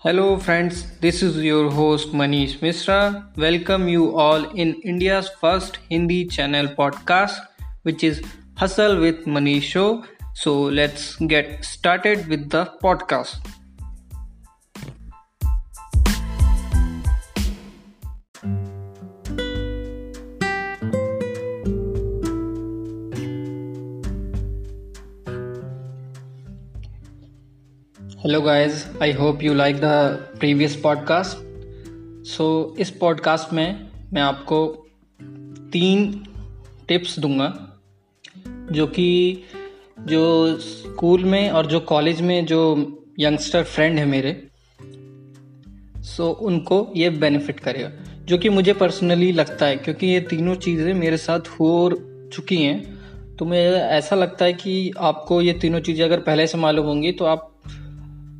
Hello, friends. This is your host Manish Mishra. Welcome you all in India's first Hindi channel podcast, which is Hustle with Manish Show. So, let's get started with the podcast. Hello guys I hope you like the previous podcast so इस podcast में मैं आपको तीन tips दूँगा जो कि जो school में और जो कॉलेज में जो यंगस्टर फ्रेंड है मेरे सो so, उनको ये बेनिफिट करेगा जो कि मुझे पर्सनली लगता है क्योंकि ये तीनों चीज़ें मेरे साथ हो चुकी हैं तो मुझे ऐसा लगता है कि आपको ये तीनों चीज़ें अगर पहले से मालूम होंगी तो आप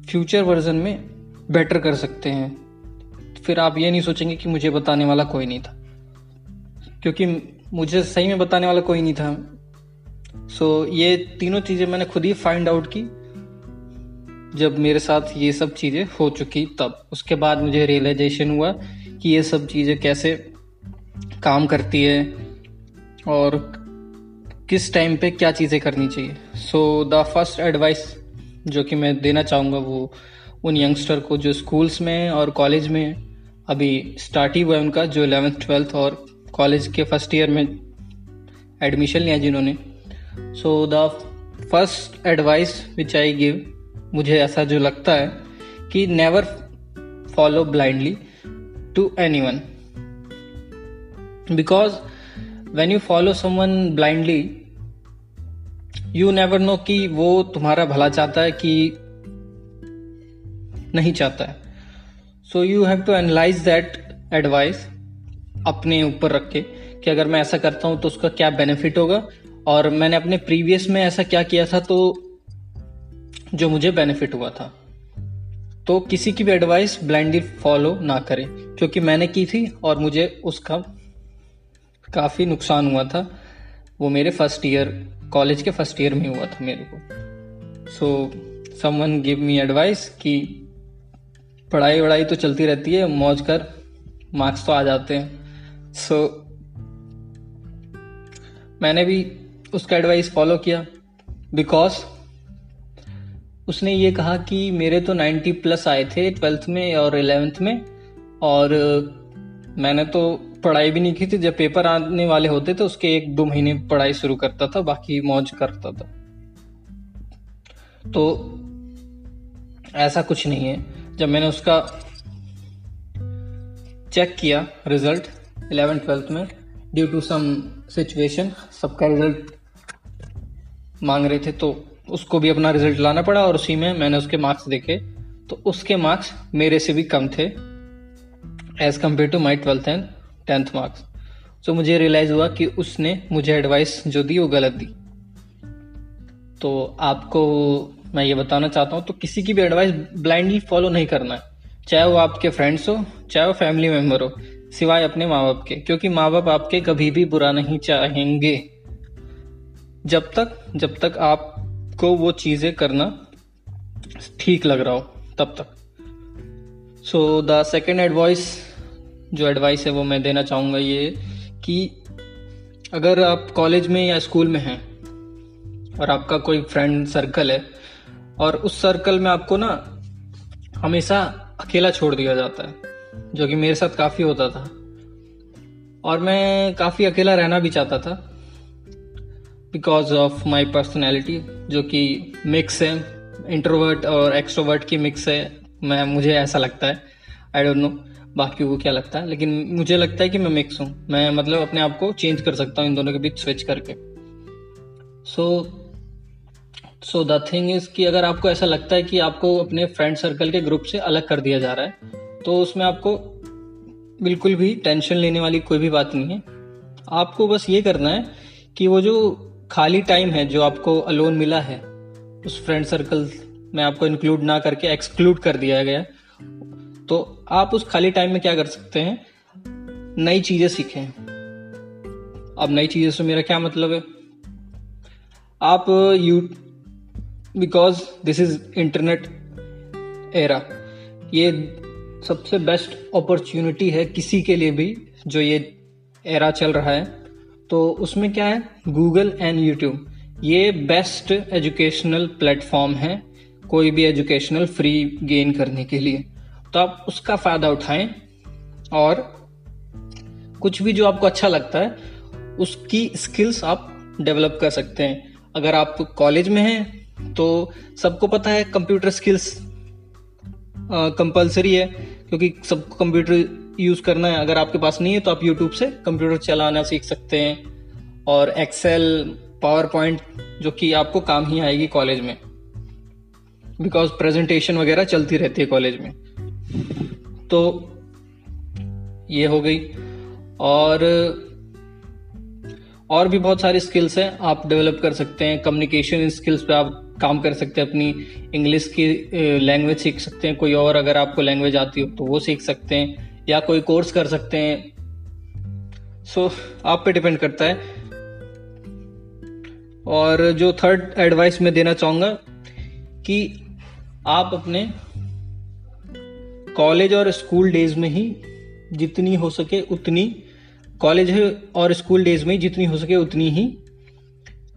फ्यूचर वर्जन में बेटर कर सकते हैं। फिर आप ये नहीं सोचेंगे कि मुझे बताने वाला कोई नहीं था। क्योंकि मुझे सही में बताने वाला कोई नहीं था। सो so, ये तीनों चीज़ें मैंने खुद ही फाइंड आउट की। जब मेरे साथ ये सब चीज़ें हो चुकी तब। उसके बाद मुझे रियलाइजेशन हुआ कि ये सब चीज़ें कैसे काम करती है और किस टाइम पे क्या चीज़ें करनी चाहिए। सो द फ़र्स्ट एडवाइस जो कि मैं देना चाहूँगा वो उन यंगस्टर को जो स्कूल्स में और कॉलेज में अभी स्टार्ट ही हुआ है उनका, जो इलेवेंथ ट्वेल्थ और कॉलेज के फ़र्स्ट ईयर में एडमिशन लिया जिन्होंने। So the first advice which I give मुझे ऐसा जो लगता है कि never follow blindly to anyone because when you follow someone blindly you never know कि वो तुम्हारा भला चाहता है कि नहीं चाहता है। So you have to analyse that advice अपने ऊपर रख के कि अगर मैं ऐसा करता हूँ तो उसका क्या बेनिफिट होगा? और मैंने अपने प्रीवियस में ऐसा क्या किया था तो जो मुझे बेनिफिट हुआ था। तो किसी की भी एडवाइस ब्लाइंडली फॉलो ना करें, क्योंकि मैंने की थी और मुझे उसका काफ़ी नुकसान हुआ था। वो मेरे फ़र्स्ट ईयर कॉलेज के फ़र्स्ट ईयर में हुआ था मेरे को। So someone give me advice कि पढ़ाई वढ़ाई तो चलती रहती है मौज कर मार्क्स तो आ जाते हैं। सो so, मैंने भी उसका एडवाइस फॉलो किया बिकॉज़ उसने ये कहा कि मेरे तो 90 प्लस आए थे ट्वेल्थ में और इलेवेंथ में और मैंने तो पढ़ाई भी नहीं की थी। जब पेपर आने वाले होते थे उसके एक दो महीने पढ़ाई शुरू करता था, बाकी मौज करता था। तो ऐसा कुछ नहीं है। जब मैंने उसका चेक किया रिज़ल्ट इलेवेंथ ट्वेल्थ में ड्यू टू सम सिचुएशन सबका रिज़ल्ट मांग रहे थे तो उसको भी अपना रिज़ल्ट लाना पड़ा और उसी में मैंने उसके मार्क्स देखे। तो उसके मार्क्स मेरे से भी कम थे as compare to my twelfth and tenth marks. So मुझे रियलाइज़ हुआ कि उसने मुझे एडवाइस जो दी वो गलत दी। तो आपको, मैं ये बताना चाहता हूँ तो किसी की भी एडवाइस ब्लाइंडली फॉलो नहीं करना है। चाहे वो आपके फ्रेंड्स हो, चाहे वो फैमिली मेंबर हो, सिवाय अपने माँ बाप के, क्योंकि माँ बाप आपके कभी भी बुरा नहीं चाहेंगे। जब तक जब तक आपको वो चीज़ें करना ठीक लग रहा हो, तब तक। सो द सेकेंड एडवाइस जो एडवाइस है वो मैं देना चाहूँगा ये कि अगर आप कॉलेज में या स्कूल में हैं और आपका कोई फ्रेंड सर्कल है और उस सर्कल में आपको ना हमेशा अकेला छोड़ दिया जाता है, जो कि मेरे साथ काफ़ी होता था। और मैं काफ़ी अकेला रहना भी चाहता था बिकॉज़ ऑफ़ माई पर्सनैलिटी जो कि मिक्स है इंट्रोवर्ट और एक्सट्रोवर्ट की मिक्स है, मैं, मुझे ऐसा लगता है। आई डोंट नो बाकी को क्या लगता है? लेकिन मुझे लगता है कि मैं मिक्स हूँ। मैं मतलब अपने आप को चेंज कर सकता हूँ इन दोनों के बीच स्विच करके। So so the thing is कि अगर आपको ऐसा लगता है कि आपको अपने फ्रेंड सर्कल के ग्रुप से अलग कर दिया जा रहा है तो उसमें आपको बिल्कुल भी टेंशन लेने वाली कोई भी बात नहीं है। आपको बस ये करना है कि वो जो खाली टाइम है, जो आपको अलोन मिला है, उस फ्रेंड सर्कल में आपको इंक्लूड ना करके एक्सक्लूड कर दिया गया तो आप उस खाली टाइम में क्या कर सकते हैं? नई चीज़ें सीखें। अब नई चीज़ें से मेरा क्या मतलब है? आप, you because this is internet era ये सबसे बेस्ट अपॉर्चुनिटी है किसी के लिए भी जो ये एरा चल रहा है। तो उसमें क्या है? गूगल एंड यूट्यूब ये बेस्ट एजुकेशनल प्लेटफॉर्म है कोई भी एजुकेशनल फ्री गेन करने के लिए। तो आप उसका फ़ायदा उठाएँ और कुछ भी जो आपको अच्छा लगता है, उसकी स्किल्स आप डेवलप कर सकते हैं। अगर आप कॉलेज में हैं तो सबको पता है कंप्यूटर स्किल्स कंपलसरी है, क्योंकि सबको कंप्यूटर यूज़ करना है। अगर आपके पास नहीं है तो आप यूट्यूब से कंप्यूटर चलाना सीख सकते हैं। और एक्सेल पावर पॉइंट जो कि आपको काम ही आएगी कॉलेज में। बिकॉज़ प्रेजेंटेशन वगैरह चलती रहती है कॉलेज में। तो ये हो गई। और और भी बहुत सारी स्किल्स हैं आप डेवलप कर सकते हैं। कम्युनिकेशन स्किल्स पे आप काम कर सकते हैं अपनी इंग्लिश की लैंग्वेज सीख सकते हैं। कोई और अगर आपको लैंग्वेज आती हो तो वो सीख सकते हैं। या कोई कोर्स कर सकते हैं। सो so, आप पे डिपेंड करता है। और जो थर्ड एडवाइस मैं देना चाहूँगा कि आप अपने कॉलेज और स्कूल डेज़ में ही जितनी हो सके उतनी, कॉलेज और स्कूल डेज़ में जितनी हो सके उतनी ही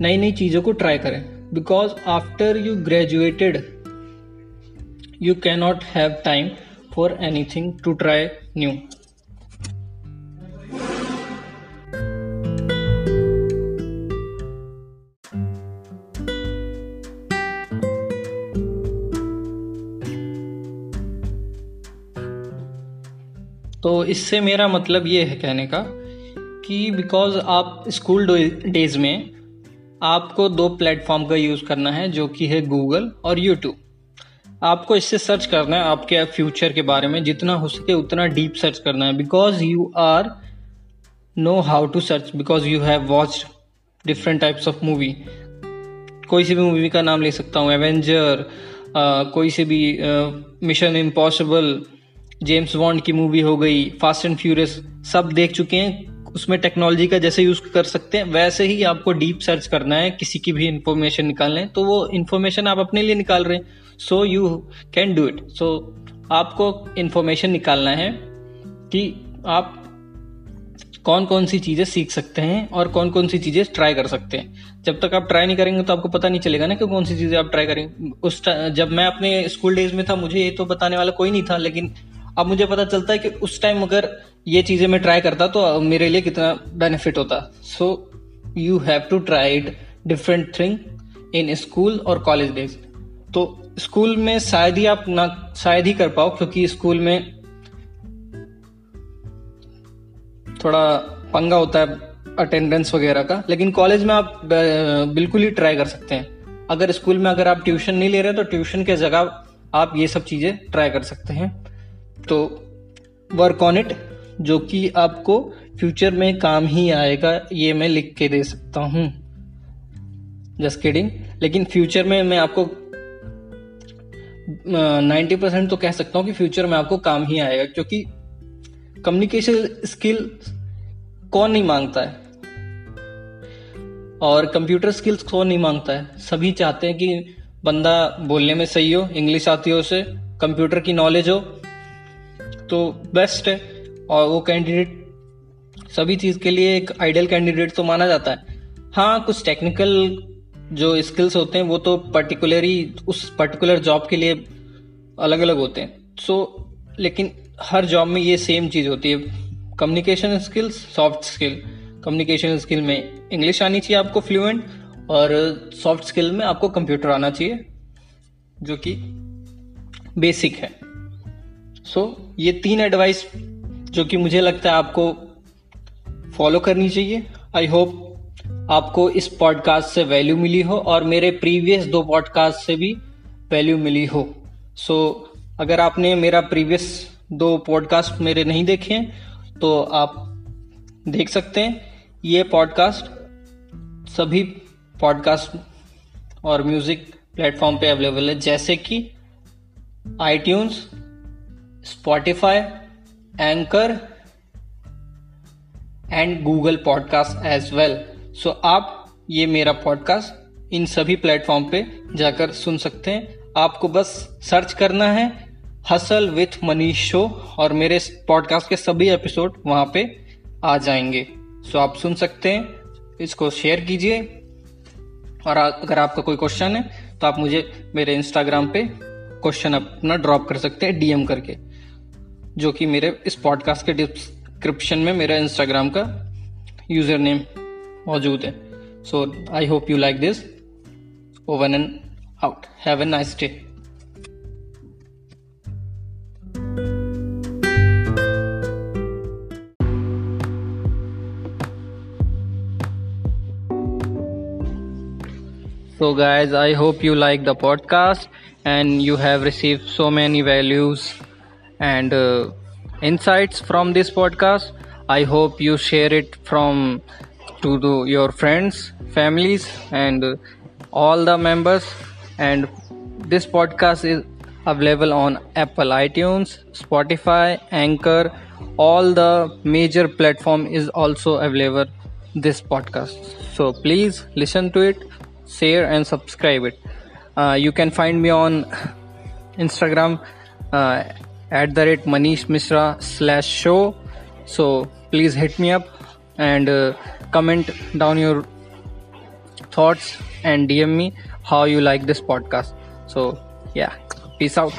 नई नई चीज़ों को ट्राई करें। Because after you graduated you cannot have time for anything to try new तो इससे मेरा मतलब ये है कहने का कि बिकॉज़ आप स्कूल डेज़ में आपको दो प्लेटफॉर्म का यूज़ करना है, जो कि है गूगल और यूट्यूब आपको इससे सर्च करना है आपके फ्यूचर के बारे में, जितना हो सके उतना डीप सर्च करना है। Because you are no how to search because you have watch different types of movie कोई सी भी मूवी का नाम ले सकता हूँ एवेंजर कोई से भी मिशन इम्पॉसिबल जेम्स बॉन्ड की मूवी हो गई फास्ट एंड फ्यूरियस सब देख चुके हैं। उसमें टेक्नोलॉजी का जैसे यूज़ कर सकते हैं, वैसे ही आपको डीप सर्च करना है, किसी की भी इंफॉर्मेशन निकालना। है तो वो इन्फॉर्मेशन आप अपने लिए निकाल रहे हैं। So you can do it so आपको इन्फॉर्मेशन निकालना है कि आप कौन कौन सी चीज़ें सीख सकते हैं और कौन कौन सी चीज़ें ट्राई कर सकते हैं। जब तक आप ट्राई नहीं करेंगे तो आपको पता नहीं चलेगा ना कि कौन सी चीज़ें आप ट्राई करेंगे। उस जब मैं अपने स्कूल डेज़ में था, मुझे ये तो बताने वाला कोई नहीं था, लेकिन अब मुझे पता चलता है कि उस टाइम अगर ये चीज़ें मैं ट्राई करता तो मेरे लिए कितना बेनिफिट होता। So you have to try it different thing in school और कॉलेज डेज़ तो स्कूल में शायद ही आप ना, शायद ही कर पाओ, क्योंकि स्कूल में थोड़ा पंगा होता है अटेंडेंस वगैरह का। लेकिन कॉलेज में आप बिल्कुल ही ट्राई कर सकते हैं। अगर स्कूल में अगर आप ट्यूशन नहीं ले रहे तो ट्यूशन के जगह आप ये सब चीज़ें ट्राई कर सकते हैं। तो वर्क ऑन इट जो कि आपको फ्यूचर में काम ही आएगा, ये मैं लिख के दे सकता हूँ। जस्ट किडिंग लेकिन फ्यूचर में मैं आपको नाइन्टी परसेंट तो कह सकता हूँ कि फ्यूचर में आपको काम ही आएगा, क्योंकि कम्युनिकेशन स्किल कौन नहीं माँगता है? और कंप्यूटर स्किल्स कौन नहीं माँगता है? सभी चाहते हैं कि बंदा बोलने में सही हो इंग्लिश आती हो उसे कंप्यूटर की नॉलेज हो तो बेस्ट है और वो कैंडिडेट सभी चीज़ के लिए एक आइडियल कैंडिडेट तो माना जाता है। हाँ कुछ टेक्निकल जो स्किल्स होते हैं वो तो पर्टिकुलरली उस पर्टिकुलर जॉब के लिए अलग अलग होते हैं। सो so, लेकिन हर जॉब में ये सेम चीज़ होती है। Communication skills soft skill communication skill में इंग्लिश आनी चाहिए आपको फ्लुएंट और सॉफ्ट स्किल में आपको कंप्यूटर आना चाहिए जो कि बेसिक है। सो so, ये तीन एडवाइस जो कि मुझे लगता है आपको फॉलो करनी चाहिए। आई होप आपको इस पॉडकास्ट से वैल्यू मिली हो और मेरे प्रीवियस दो पॉडकास्ट से भी वैल्यू मिली हो। सो so, अगर आपने मेरा प्रीवियस दो पॉडकास्ट मेरे नहीं देखे हैं तो आप देख सकते हैं ये पॉडकास्ट सभी पॉडकास्ट और म्यूज़िक प्लेटफॉर्म पे अवेलेबल है। जैसे कि I Spotify Anchor and Google podcast as well so आप ये मेरा पॉडकास्ट इन सभी प्लेटफॉर्म पे जाकर सुन सकते हैं। आपको बस सर्च करना है हसल विथ मनीष शो और मेरे पॉडकास्ट के सभी एपिसोड वहाँ पे आ जाएँगे। सो आप सुन सकते हैं। इसको शेयर कीजिए। और अगर आपका कोई क्वेश्चन है तो आप मुझे मेरे इंस्टाग्राम पे क्वेश्चन अपना ड्रॉप कर सकते हैं डीएम करके। जो कि मेरे इस पॉडकास्ट के डिस्क्रिप्शन में मेरा इंस्टाग्राम का यूज़र नेम मौजूद है। So I hope you like this one and out have a nice day So, guys, I hope you like the podcast and you have received so many values. And uh, insights from this podcast. I hope you share it from to your friends, families, and uh, all the members. And this podcast is available on Apple iTunes, Spotify, Anchor, all the major platform is also available this podcast. So please listen to it share and subscribe it uh, you can find me on instagram uh, at the rate manish mishra slash show. So please hit me up and uh, comment down your thoughts and dm me how you like this podcast. So yeah peace out